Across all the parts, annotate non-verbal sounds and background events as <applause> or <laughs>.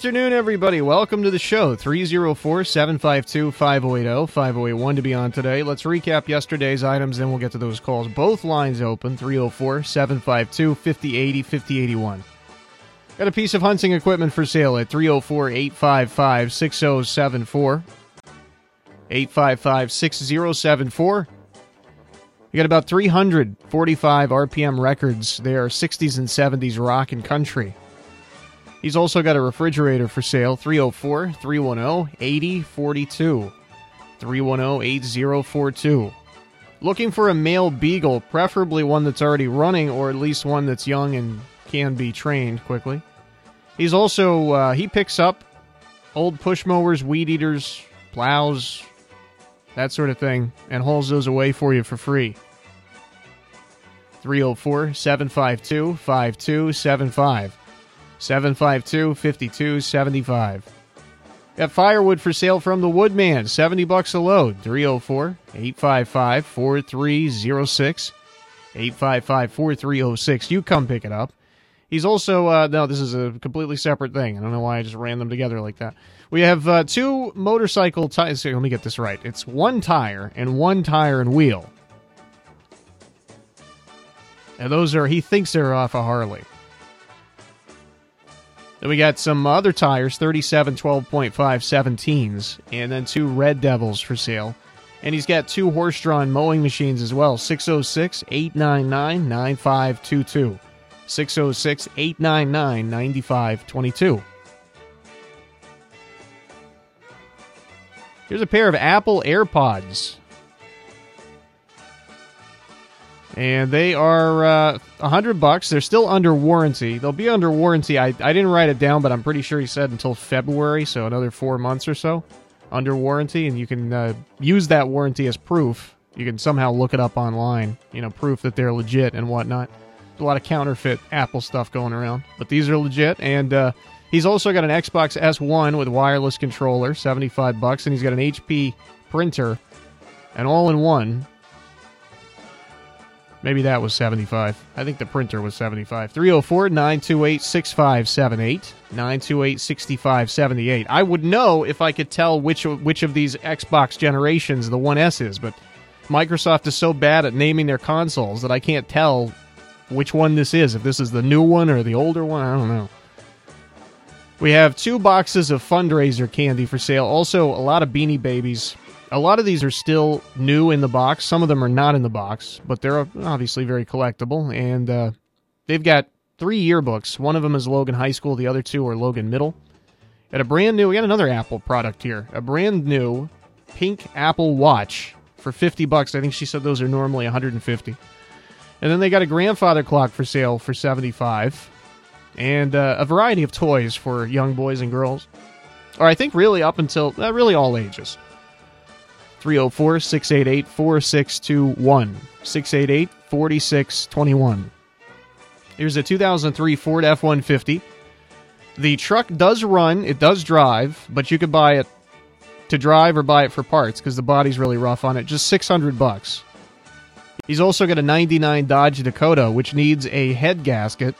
Afternoon, everybody. Welcome to the show. 304 752 5080 5081 to be on today. Let's recap yesterday's items, then we'll get to those calls. Both lines open 304 752 5080 5081. Got a piece of hunting equipment for sale at 304 855 6074. 855 6074. You got about 345 RPM records. They are 60s and 70s rock and country. He's also got a refrigerator for sale 304 310 8042. 310 8042. Looking for a male beagle, preferably one that's already running or at least one that's young and can be trained quickly. He's also, uh, he picks up old push mowers, weed eaters, plows, that sort of thing, and hauls those away for you for free. 304 752 5275. 752 5275. Got firewood for sale from the Woodman, 70 bucks a load. 304 855 4306. 855 4306. You come pick it up. He's also, uh, no, this is a completely separate thing. I don't know why I just ran them together like that. We have uh, two motorcycle tires. Let me get this right. It's one tire and one tire and wheel. And those are, he thinks they're off a Harley. Then we got some other tires, 37 12.5 17s, and then two Red Devils for sale. And he's got two horse drawn mowing machines as well 606 899 9522. 606 899 9522. Here's a pair of Apple AirPods. And they are uh, a uh, hundred bucks. They're still under warranty. They'll be under warranty. I, I didn't write it down, but I'm pretty sure he said until February, so another four months or so under warranty, and you can uh, use that warranty as proof. You can somehow look it up online, you know, proof that they're legit and whatnot. There's a lot of counterfeit Apple stuff going around, but these are legit. And uh, he's also got an Xbox S1 with wireless controller, 75 bucks, and he's got an HP printer, an all-in-one Maybe that was 75. I think the printer was 75. 304 928 6578. 928 6578. I would know if I could tell which, which of these Xbox generations the 1S is, but Microsoft is so bad at naming their consoles that I can't tell which one this is. If this is the new one or the older one, I don't know. We have two boxes of fundraiser candy for sale. Also, a lot of Beanie Babies a lot of these are still new in the box. Some of them are not in the box, but they're obviously very collectible. And uh, they've got three yearbooks. One of them is Logan High School. The other two are Logan Middle. And a brand new, we got another Apple product here. A brand new pink Apple Watch for 50 bucks. I think she said those are normally 150. And then they got a grandfather clock for sale for 75 and uh, a variety of toys for young boys and girls. Or I think really up until uh, really all ages. 304 688 4621. 688 4621. Here's a 2003 Ford F 150. The truck does run, it does drive, but you could buy it to drive or buy it for parts because the body's really rough on it. Just 600 bucks. He's also got a 99 Dodge Dakota, which needs a head gasket.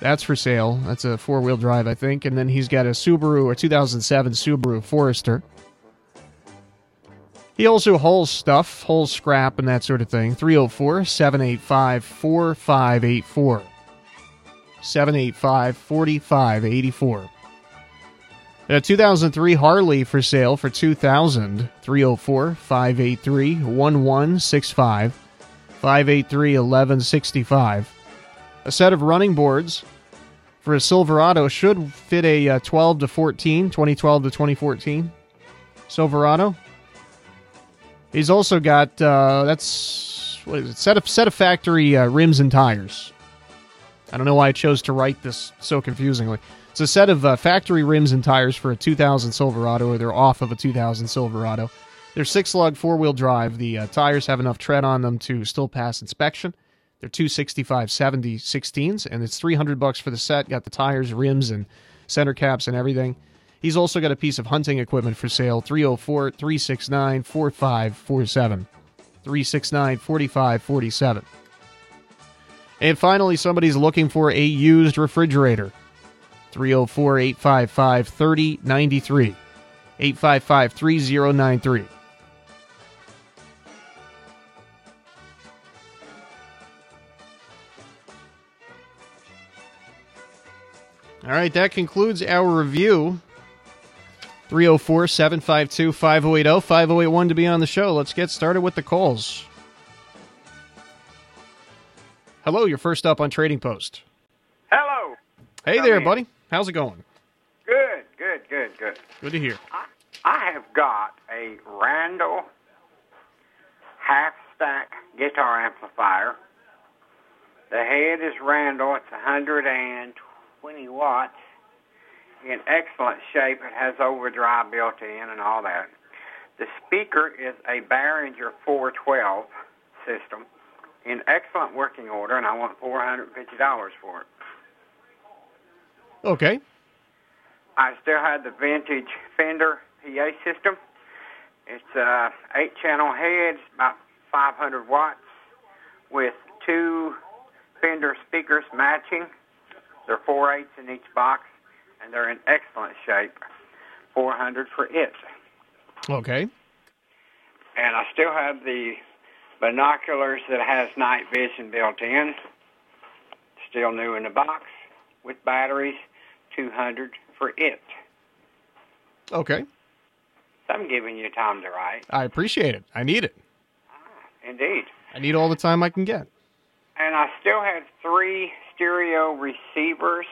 That's for sale. That's a four wheel drive, I think. And then he's got a Subaru, a 2007 Subaru Forester. He also hauls stuff, hauls scrap, and that sort of thing. 304 785 4584. 785 4584. A 2003 Harley for sale for 2000 304 583 1165 583 1165. A set of running boards for a Silverado should fit a uh, 12 to 14, 2012 to 2014 Silverado. He's also got uh, that's what is it? Set of set of factory uh, rims and tires. I don't know why I chose to write this so confusingly. It's a set of uh, factory rims and tires for a 2000 Silverado, or they're off of a 2000 Silverado. They're six lug four wheel drive. The uh, tires have enough tread on them to still pass inspection. They're 265 70 16s, and it's 300 bucks for the set. Got the tires, rims, and center caps and everything. He's also got a piece of hunting equipment for sale 304 369 4547. 369 4547. And finally, somebody's looking for a used refrigerator. 304 855 3093. 855 3093. All right, that concludes our review. 304 752 5080 5081 to be on the show. Let's get started with the calls. Hello, you're first up on Trading Post. Hello. Hey Come there, buddy. How's it going? Good, good, good, good. Good to hear. I, I have got a Randall half stack guitar amplifier. The head is Randall. It's 120 watts. In excellent shape. It has overdrive built in and all that. The speaker is a Behringer 412 system in excellent working order, and I want $450 for it. Okay. I still have the vintage Fender PA system. It's uh, a eight channel head, about 500 watts, with two Fender speakers matching. They're four eighths in each box, and they're in excellent shape. 400 for it. Okay. And I still have the binoculars that has night vision built in. Still new in the box with batteries. 200 for it. Okay. I'm giving you time to write. I appreciate it. I need it. Ah, indeed. I need all the time I can get. And I still have three stereo receivers.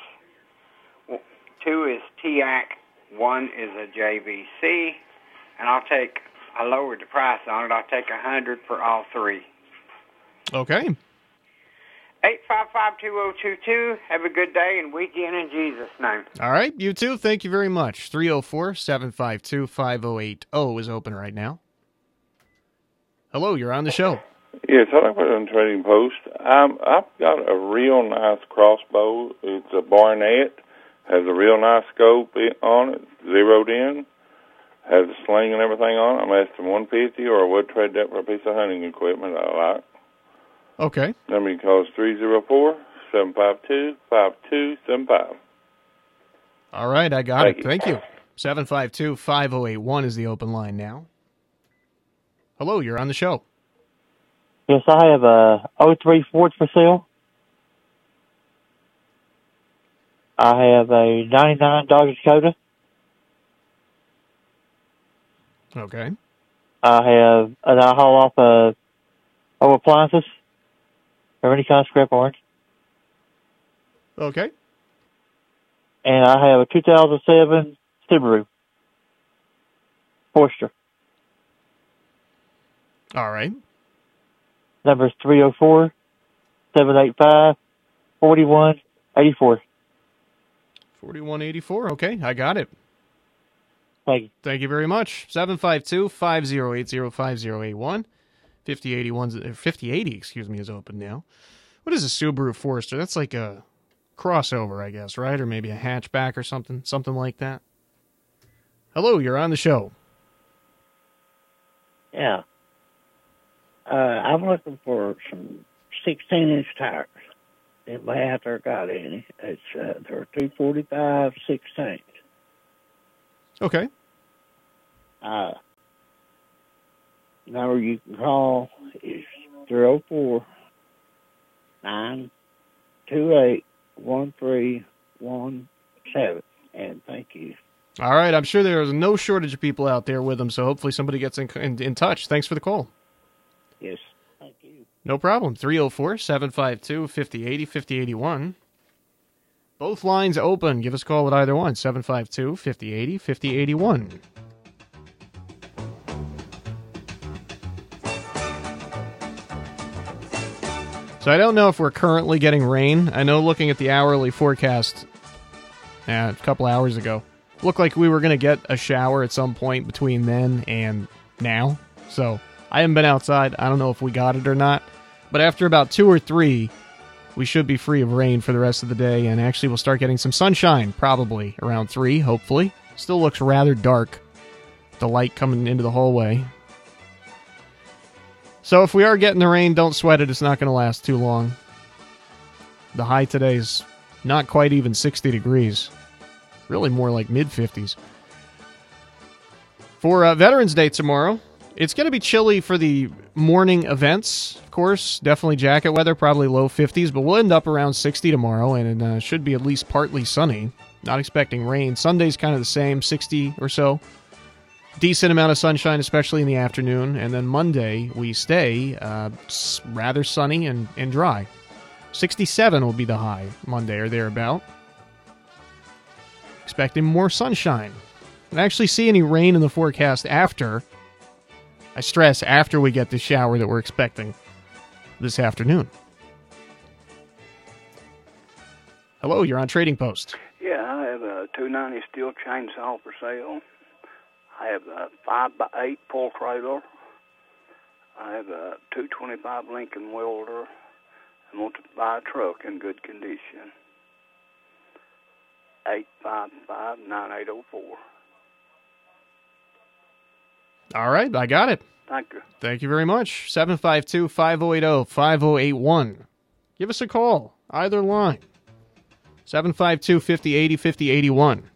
W- Two is TEAC, one is a JVC, and I'll take, I lowered the price on it. I'll take a hundred for all three. Okay. Eight five five two zero two two. Have a good day and weekend in Jesus' name. All right. You too. Thank you very much. 304 752 5080 is open right now. Hello, you're on the show. Yes, I put it on Trading Post. Um, I've got a real nice crossbow. It's a Barnett. Has a real nice scope on it, zeroed in. Has a sling and everything on it. I'm asking 150 or I would trade that for a piece of hunting equipment I like. Okay. Number calls 304 752 5275. All right. I got Thank it. you. Thank you. 752 5081 is the open line now. Hello, you're on the show. Yes, I have a 03 Ford for sale. I have a 99 Dodge Dakota. Okay. I have, and I haul off uh, old appliances or any kind of scrap iron. Okay. And I have a 2007 Subaru Forester. All right. Number is 304 785 4184. 4184. Okay. I got it. Thank you. Thank you very much. 752 5080 5081. 5081 or 5080, excuse me, is open now. What is a Subaru Forester? That's like a crossover, I guess, right? Or maybe a hatchback or something, something like that. Hello, you're on the show. Yeah. Uh, I'm looking for some 16 inch tires. Anybody out there got any? It's uh, they're 245 16. Okay. Uh, number you can call is 304 928 1317. And thank you. All right. I'm sure there's no shortage of people out there with them, so hopefully somebody gets in, in, in touch. Thanks for the call. Yes. No problem. 304 752 5080 5081. Both lines open. Give us a call at either one 752 5080 5081. So I don't know if we're currently getting rain. I know looking at the hourly forecast uh, a couple hours ago, looked like we were going to get a shower at some point between then and now. So I haven't been outside. I don't know if we got it or not. But after about two or three, we should be free of rain for the rest of the day, and actually we'll start getting some sunshine probably around three, hopefully. Still looks rather dark. The light coming into the hallway. So if we are getting the rain, don't sweat it. It's not going to last too long. The high today is not quite even 60 degrees. Really more like mid 50s. For uh, Veterans Day tomorrow, it's going to be chilly for the morning events, of course. Definitely jacket weather, probably low 50s, but we'll end up around 60 tomorrow, and it uh, should be at least partly sunny. Not expecting rain. Sunday's kind of the same, 60 or so. Decent amount of sunshine, especially in the afternoon. And then Monday, we stay uh, rather sunny and, and dry. 67 will be the high Monday or thereabout. Expecting more sunshine. I actually see any rain in the forecast after I stress after we get the shower that we're expecting this afternoon. Hello, you're on Trading Post. Yeah, I have a 290 Stihl chainsaw for sale. I have a 5 by 8 pull trailer. I have a 225 Lincoln welder. I want to buy a truck in good condition. 855 9804. All right, I got it. Thank you. Thank you very much. 752 5080 5081. Give us a call, either line. 752 5080 5081.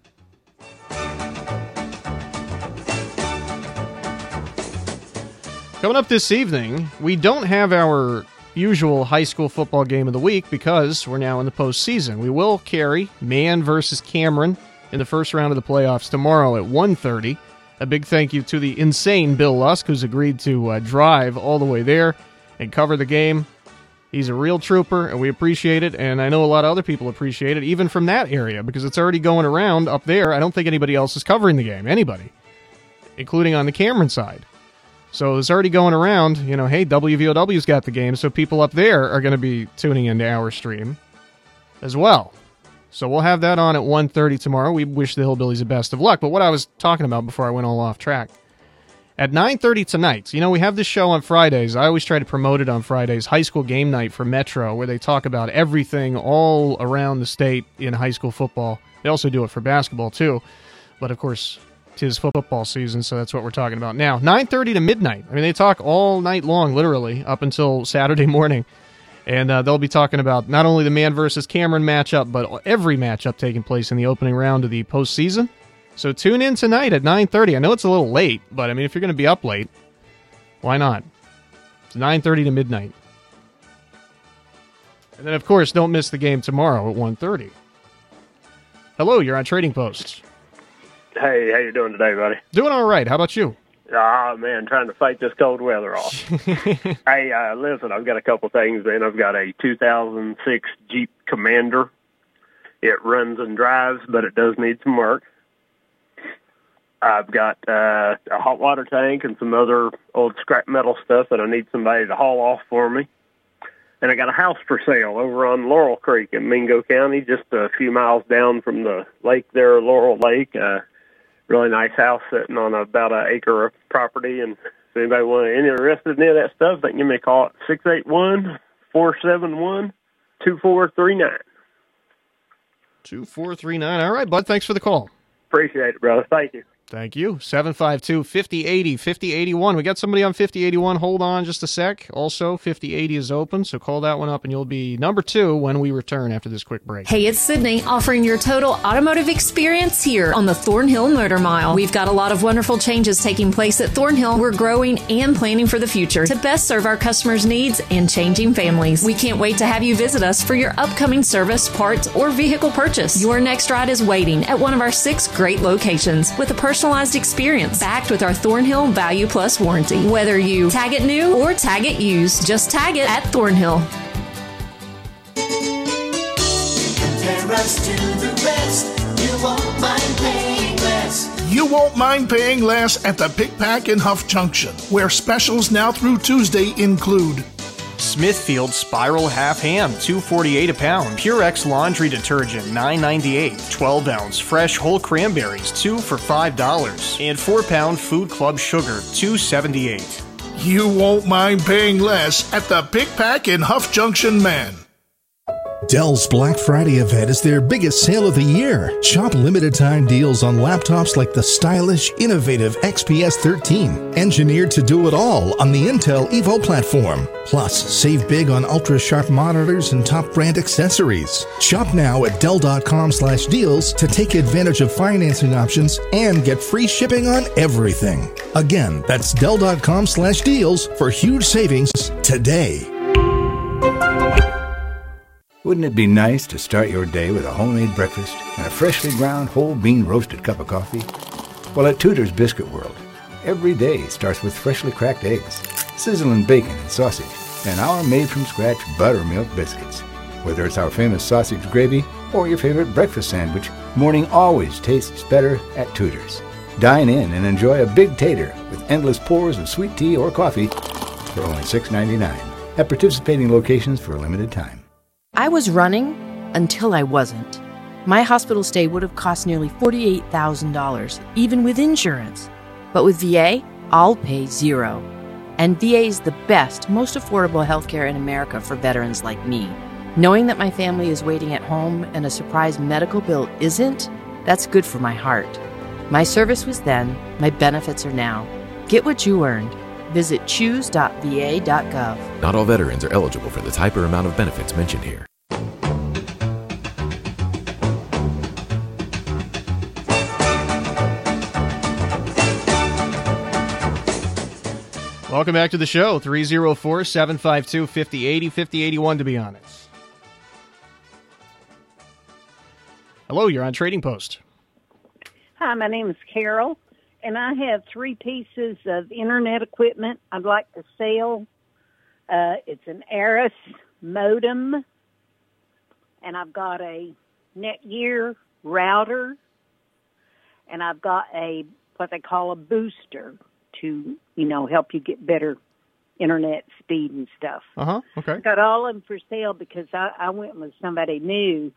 Coming up this evening, we don't have our usual high school football game of the week because we're now in the postseason. We will carry Man versus Cameron in the first round of the playoffs tomorrow at 1.30. A big thank you to the insane Bill Lusk, who's agreed to uh, drive all the way there and cover the game. He's a real trooper, and we appreciate it. And I know a lot of other people appreciate it, even from that area, because it's already going around up there. I don't think anybody else is covering the game, anybody, including on the Cameron side. So it's already going around, you know, hey, WVOW's got the game, so people up there are going to be tuning into our stream as well. So we'll have that on at 1.30 tomorrow. We wish the Hillbillies the best of luck. But what I was talking about before I went all off track, at 9.30 tonight, you know, we have this show on Fridays. I always try to promote it on Fridays, High School Game Night for Metro, where they talk about everything all around the state in high school football. They also do it for basketball, too. But, of course, tis football season, so that's what we're talking about now. 9.30 to midnight. I mean, they talk all night long, literally, up until Saturday <laughs> morning. And uh, they'll be talking about not only the man versus Cameron matchup, but every matchup taking place in the opening round of the postseason. So tune in tonight at 9:30. I know it's a little late, but I mean, if you're going to be up late, why not? It's 9:30 to midnight. And then, of course, don't miss the game tomorrow at 1:30. Hello, you're on Trading Posts. Hey, how you doing today, buddy? Doing all right. How about you? Oh man, trying to fight this cold weather off. <laughs> hey, uh, listen, I've got a couple things, man. I've got a 2006 Jeep Commander. It runs and drives, but it does need some work. I've got uh, a hot water tank and some other old scrap metal stuff that I need somebody to haul off for me. And I got a house for sale over on Laurel Creek in Mingo County, just a few miles down from the lake there, Laurel Lake. Uh, really nice house sitting on about an acre of property. And if anybody want any interested in any of that stuff, they can give me a call at six eight one four seven one two four three nine. Two four three nine. All right, bud. Thanks for the call. Appreciate it, brother. Thank you. Thank you. 752 5080 5081. We got somebody on 5081. Hold on just a sec. Also, 5080 is open, so call that one up and you'll be number two when we return after this quick break. Hey, it's Sydney offering your total automotive experience here on the Thornhill Motor Mile. We've got a lot of wonderful changes taking place at Thornhill. We're growing and planning for the future to best serve our customers' needs and changing families. We can't wait to have you visit us for your upcoming service, parts, or vehicle purchase. Your next ride is waiting at one of our six great locations with a personal personalized experience backed with our Thornhill Value Plus warranty. Whether you tag it new or tag it used, just tag it at Thornhill. You won't mind paying less at the Pic Pac in Huff Junction, where specials now through Tuesday include Smithfield Spiral Half Ham, 248 a pound. Purex Laundry Detergent, 9.98. 12 ounce fresh whole cranberries, 2 for $5. And 4 pound Food Club Sugar, 278. You won't mind paying less at the Pic Pac in Huff Junction, man. Dell's Black Friday event is their biggest sale of the year. Shop limited time deals on laptops like the stylish, innovative XPS 13, engineered to do it all on the Intel Evo platform. Plus, save big on ultra sharp monitors and top brand accessories. Shop now at Dell.com slash deals to take advantage of financing options and get free shipping on everything. Again, that's Dell.com slash deals for huge savings today. Wouldn't it be nice to start your day with a homemade breakfast and a freshly ground whole bean roasted cup of coffee? Well, at Tudor's Biscuit World, every day starts with freshly cracked eggs, sizzling bacon and sausage, and our made from scratch buttermilk biscuits. Whether it's our famous sausage gravy or your favorite breakfast sandwich, morning always tastes better at Tudor's. Dine in and enjoy a big tater with endless pours of sweet tea or coffee for only $6.99 at participating locations for a limited time. I was running until I wasn't. My hospital stay would have cost nearly $48,000, even with insurance. But with VA, I'll pay zero. And VA is the best, most affordable healthcare in America for veterans like me. Knowing that my family is waiting at home and a surprise medical bill isn't, that's good for my heart. My service was then, my benefits are now. Get what you earned. Visit choose.va.gov. Not all veterans are eligible for the type or amount of benefits mentioned here. Welcome back to the show. 304 752 5080 5081 to be honest. Hello, you're on Trading Post. Hi, my name is Carol, and I have three pieces of internet equipment I'd like to sell. Uh, it's an Arris modem, and I've got a Netgear router, and I've got a what they call a booster to you know help you get better internet speed and stuff. Uh huh. Okay. I got all of them for sale because I, I went with somebody new,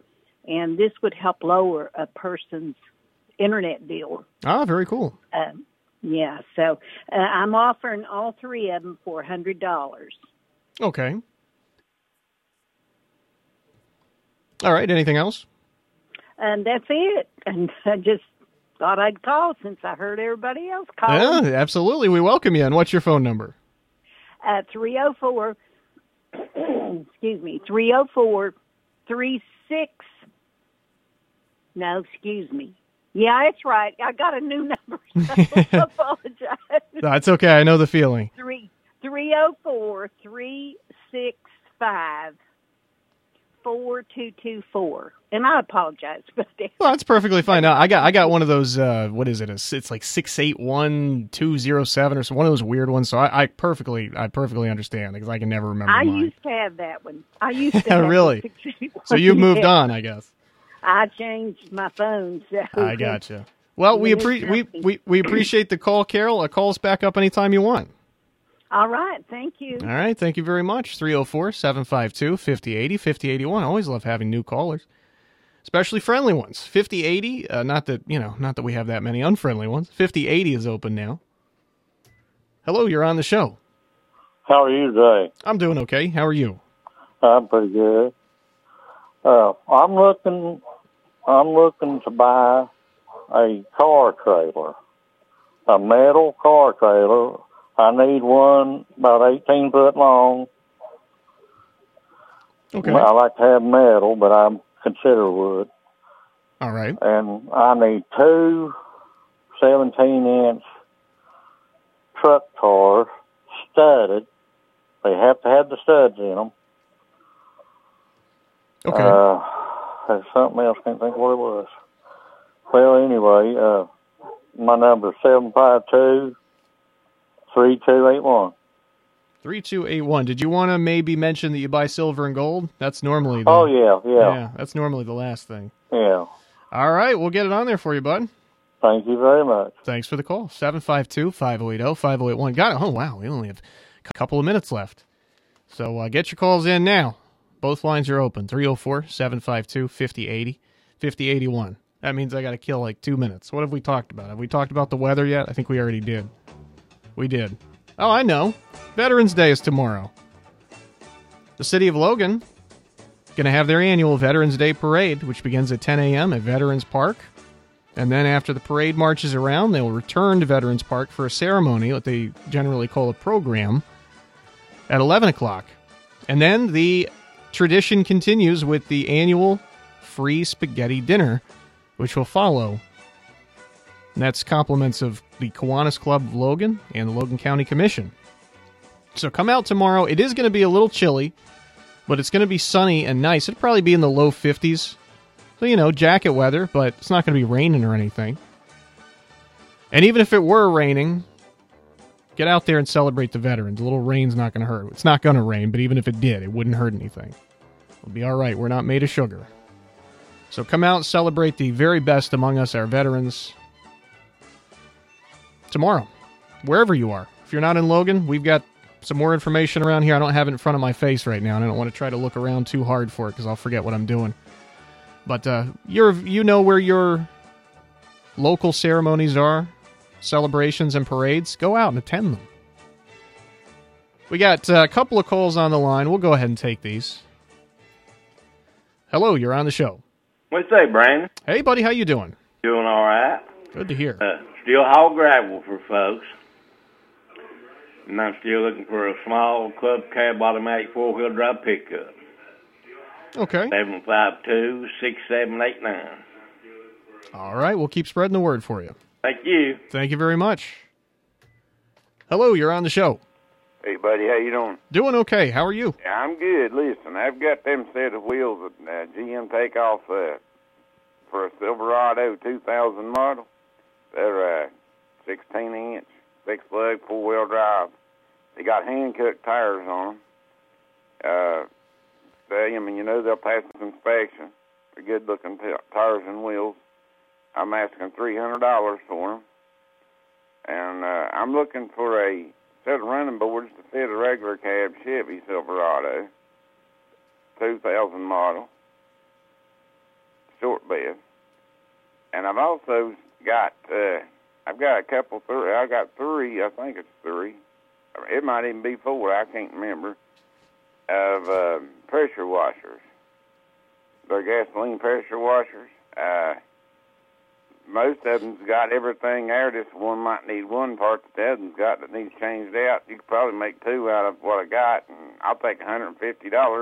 and this would help lower a person's internet deal. Ah, very cool. Um, yeah, so uh, I'm offering all three of them for hundred dollars. Okay. All right. Anything else? And that's it. And I just thought I'd call since I heard everybody else Yeah, absolutely. We welcome you. And what's your phone number? Uh, 304, <clears throat> excuse me, 304 36. No, excuse me. Yeah, that's right. I got a new number. So <laughs> I apologize. That's okay. I know the feeling. Three three oh four three six five four two two four. And I apologize that. Well, that's perfectly <laughs> fine. Now, I got I got one of those. Uh, what is it? It's it's like six eight one two zero seven or so, one of those weird ones. So I, I perfectly I perfectly understand because I can never remember I mine. used to have that one. I used to <laughs> have really. So you've moved Yeah. on, I guess. I changed my phone. So I gotcha. Well, we appre- we, we we appreciate the call, Carol. Uh, call us back up anytime you want. All right. Thank you. All right. Thank you very much. 304 752 5080 5081. Always love having new callers, especially friendly ones. 5080, uh, not that, you know, not that we have that many unfriendly ones. 5080 is open now. Hello, you're on the show. How are you today? I'm doing okay. How are you? I'm pretty good. Uh, I'm looking. I'm looking to buy a car trailer, a metal car trailer. I need one about 18 foot long. Okay. I like to have metal, but I consider wood. All right. And I need two 17 inch truck cars studded. They have to have the studs in them. Okay. Uh, there's something else. Can't think what it was. Well, anyway, uh, my number is seven five two three two eight one. 3281. Did you want to maybe mention that you buy silver and gold? That's normally the, Oh yeah, yeah, Yeah, that's normally the last thing. yeah. All right, we'll get it on there for you, bud. Thank you very much. Thanks for the call. 752 5080 5081. Got it. Oh, wow. We only have a couple of minutes left. So uh, get your calls in now. Both lines are open 304 752 5080, 5081. That means I got to kill like two minutes. What have we talked about? Have we talked about the weather yet? I think we already did. We did. Oh, I know. Veterans Day is tomorrow. The city of Logan going to have their annual Veterans Day parade, which begins at 10 a.m. at Veterans Park. And then after the parade marches around, they will return to Veterans Park for a ceremony, what they generally call a program, at 11 o'clock. And then the tradition continues with the annual free spaghetti dinner, which will follow. And that's compliments of the Kiwanis Club of Logan and the Logan County Commission. So come out tomorrow. It is going to be a little chilly, but it's going to be sunny and nice. It'll probably be in the low 50s. So, you know, jacket weather, but it's not going to be raining or anything. And even if it were raining, get out there and celebrate the veterans. A little rain's not going to hurt. It's not going to rain, but even if it did, it wouldn't hurt anything. We'll be all right. We're not made of sugar. So come out and celebrate the very best among us, our veterans, tomorrow, wherever you are. If you're not in Logan, we've got some more information around here. I don't have it in front of my face right now, and I don't want to try to look around too hard for it because I'll forget what I'm doing. But uh, you're you know where your local ceremonies are, celebrations and parades. Go out and attend them. We got a couple of calls on the line. We'll go ahead and take these. Hello, you're on the show. What's that, Brandon? Hey, buddy, how you doing? Doing all right. Good to hear. Uh, still haul gravel for folks. And I'm still looking for a small club cab automatic four wheel drive pickup. Okay. Seven five two six seven eight nine. All right, we'll keep spreading the word for you. Thank you. Thank you very much. Hello, you're on the show. Hey, buddy, how you doing? Doing okay. How are you? Yeah, I'm good. Listen, I've got them set of wheels that uh, GM take off uh, for a Silverado 2000 model. They're uh, 16 inch, six lug, four wheel drive. They got hand cut tires on them. Uh, they, I mean, you know they'll pass inspection. They're good looking t- tires and wheels. I'm asking three hundred dollars for them, and uh, I'm looking for a set of running boards to fit a regular cab Chevy Silverado, 2000 model, short bed, and I've also got uh, I've got a couple three. I got three. I think it's three. It might even be four. I can't remember. Of uh, pressure washers. They're gasoline pressure washers. Uh, most of them's got everything there. This one might need one part that the other's got that needs changed out. You could probably make two out of what I got, and I'll take $150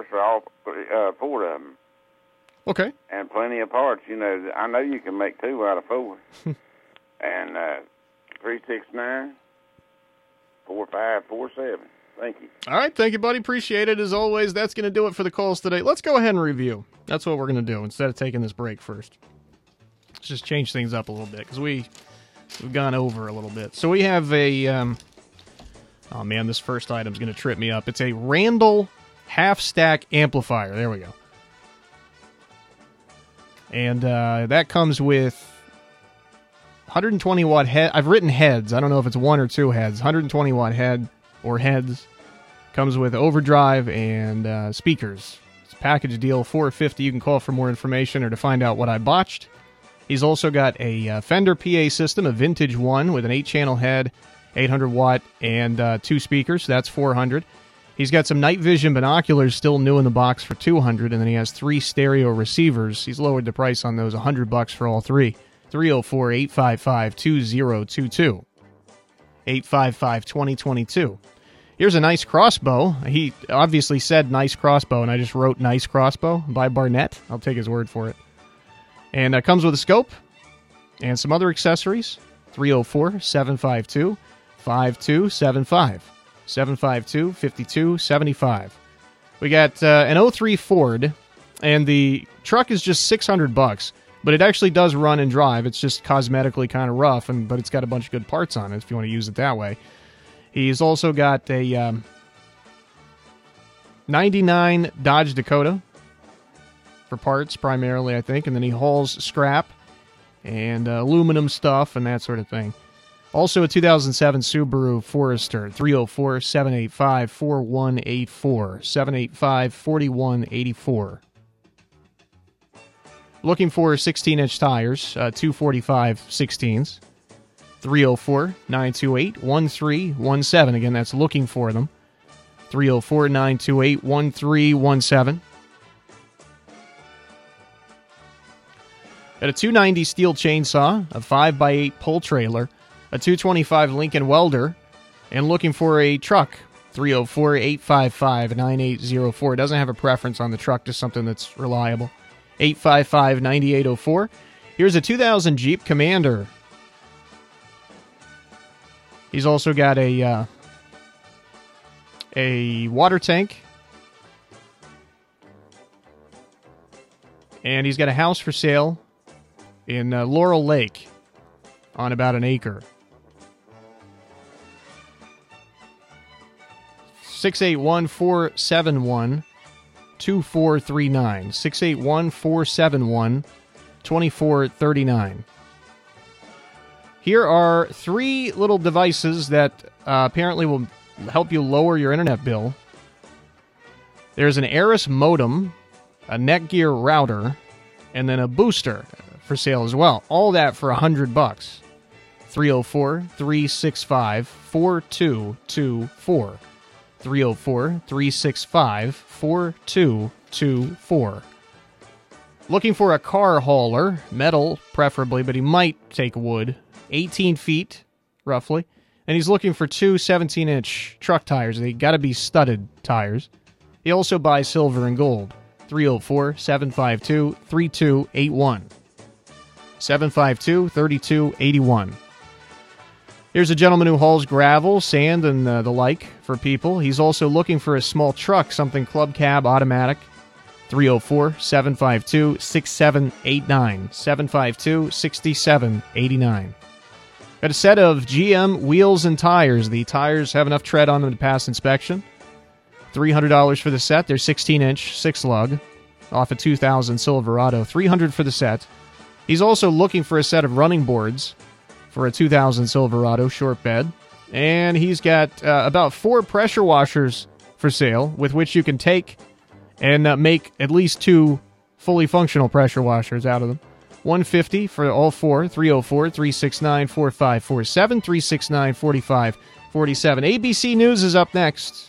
for all three, uh, four of them. Okay. And plenty of parts. You know, I know you can make two out of four. <laughs> and uh, three six nine four five four seven. Thank you. All right, thank you, buddy. Appreciate it as always. That's going to do it for the calls today. Let's go ahead and review. That's what we're going to do instead of taking this break first. Let's just change things up a little bit because we we've gone over a little bit. So we have a. Um, oh man, this first item's going to trip me up. It's a Randall half stack amplifier. There we go. And uh, that comes with 120 watt head. I've written heads. I don't know if it's one or two heads. 120 watt head or heads. Comes with overdrive and uh, speakers. It's a package deal, 450. You can call for more information or to find out what I botched. He's also got a uh, Fender PA system, a vintage one with an eight channel head, 800 watt, and uh, two speakers. That's 400. He's got some night vision binoculars still new in the box for 200, and then he has three stereo receivers. He's lowered the price on those 100 bucks for all three. 304 855 2022. 855 2022. Here's a nice crossbow. He obviously said nice crossbow, and I just wrote nice crossbow by Barnett. I'll take his word for it. And it comes with a scope and some other accessories. 304 752 5275. 752 5275. We got uh, an 03 Ford, and the truck is just 600 bucks, but it actually does run and drive. It's just cosmetically kind of rough, and but it's got a bunch of good parts on it if you want to use it that way. He's also got a um, 99 Dodge Dakota for parts primarily, I think, and then he hauls scrap and uh, aluminum stuff and that sort of thing. Also, a 2007 Subaru Forester, 304 785 4184. 785 4184. Looking for 16 inch tires, uh, 245 16s. 304 928 1317. Again, that's looking for them. 304 928 1317. At a 290 Stihl chainsaw, a 5x8 pull trailer, a 225 Lincoln welder, and looking for a truck. 304 855 9804. Doesn't have a preference on the truck, just something that's reliable. 855 9804. Here's a 2000 Jeep Commander. He's also got a uh, a water tank, and he's got a house for sale in uh, Laurel Lake on about an acre. 681 471 2439. 681 471 2439. Here are three little devices that uh, apparently will help you lower your internet bill. There's an Arris modem, a Netgear router, and then a booster for sale as well. All that for a hundred bucks. 304 365 4224. 304 365 4224. Looking for a car hauler, metal preferably, but he might take wood. 18 feet, roughly. And he's looking for two 17 inch truck tires. They got to be studded tires. He also buys silver and gold. 304 752 3281. 752 3281. Here's a gentleman who hauls gravel, sand, and uh, the like for people. He's also looking for a small truck, something club cab automatic. 304 752 6789. 752 6789. Got a set of GM wheels and tires. The tires have enough tread on them to pass inspection. $300 for the set. They're 16 inch, 6 lug, off a 2000 Silverado. 300 for the set. He's also looking for a set of running boards for a 2000 Silverado short bed. And he's got uh, about four pressure washers for sale with which you can take and uh, make at least two fully functional pressure washers out of them. 150 for all four, 304 369 4547, 369 4547. ABC News is up next.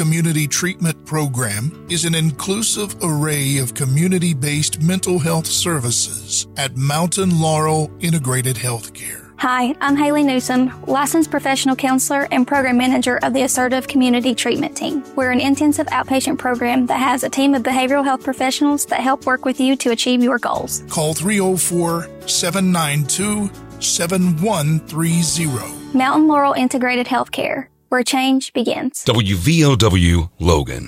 Community Treatment Program is an inclusive array of community based mental health services at Mountain Laurel Integrated Healthcare. Hi, I'm Haley Newsom, licensed professional counselor and program manager of the Assertive Community Treatment Team. We're an intensive outpatient program that has a team of behavioral health professionals that help work with you to achieve your goals. Call 304 792 7130. Mountain Laurel Integrated Healthcare, where change begins. WVOW Logan.